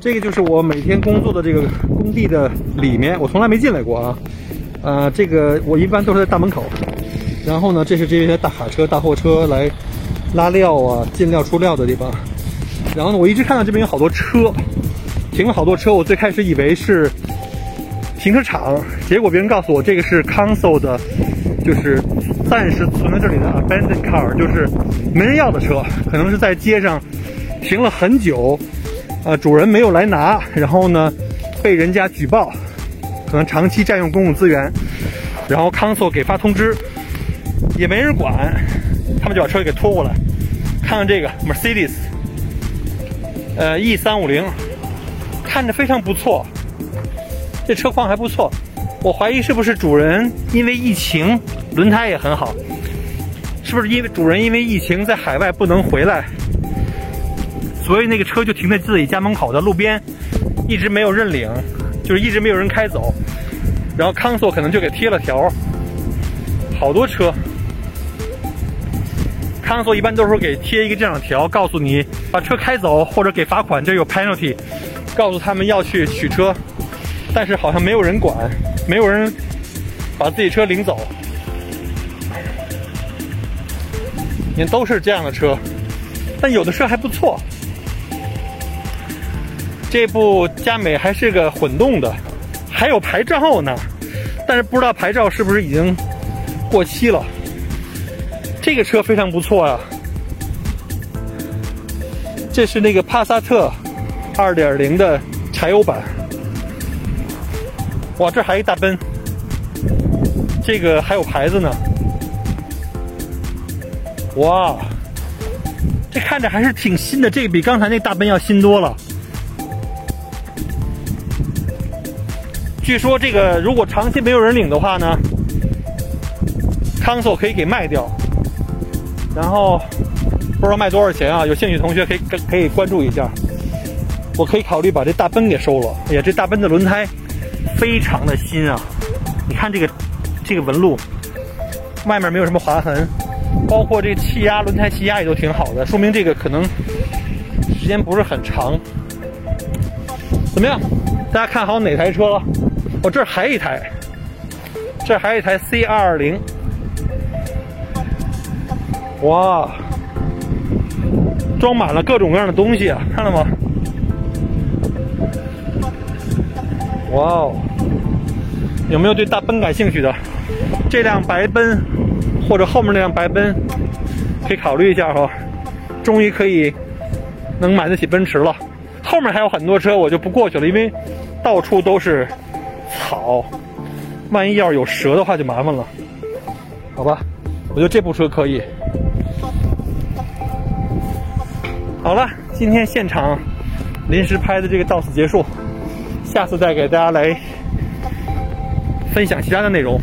这个就是我每天工作的这个工地的里面，我从来没进来过啊。呃，这个我一般都是在大门口。然后呢，这是这些大卡车、大货车来拉料啊、进料、出料的地方。然后呢，我一直看到这边有好多车，停了好多车。我最开始以为是停车场，结果别人告诉我这个是 Council 的，就是暂时存在这里的 abandoned car，就是没人要的车，可能是在街上停了很久。呃，主人没有来拿，然后呢，被人家举报，可能长期占用公共资源，然后 council 给发通知，也没人管，他们就把车给拖过来。看看这个 Mercedes，呃，E 三五零，看着非常不错，这车况还不错。我怀疑是不是主人因为疫情，轮胎也很好，是不是因为主人因为疫情在海外不能回来？所以那个车就停在自己家门口的路边，一直没有认领，就是一直没有人开走。然后康索可能就给贴了条，好多车。康索一般都是给贴一个这样的条，告诉你把车开走或者给罚款，这有 penalty，告诉他们要去取车，但是好像没有人管，没有人把自己车领走。你看都是这样的车，但有的车还不错。这部佳美还是个混动的，还有牌照呢，但是不知道牌照是不是已经过期了。这个车非常不错啊，这是那个帕萨特2.0的柴油版。哇，这还一大奔，这个还有牌子呢。哇，这看着还是挺新的，这个比刚才那大奔要新多了。据说这个如果长期没有人领的话呢，Council 可以给卖掉，然后不知道卖多少钱啊？有兴趣同学可以可以关注一下。我可以考虑把这大奔给收了。哎呀，这大奔的轮胎非常的新啊！你看这个这个纹路，外面没有什么划痕，包括这气压，轮胎气压也都挺好的，说明这个可能时间不是很长。怎么样？大家看好哪台车了？我这还一台，这还一台 C 二二零，哇，装满了各种各样的东西啊，看到吗？哇哦，有没有对大奔感兴趣的？这辆白奔或者后面那辆白奔，可以考虑一下哈。终于可以能买得起奔驰了。后面还有很多车，我就不过去了，因为到处都是。草，万一要是有蛇的话就麻烦了，好吧？我觉得这部车可以。好了，今天现场临时拍的这个到此结束，下次再给大家来分享其他的内容。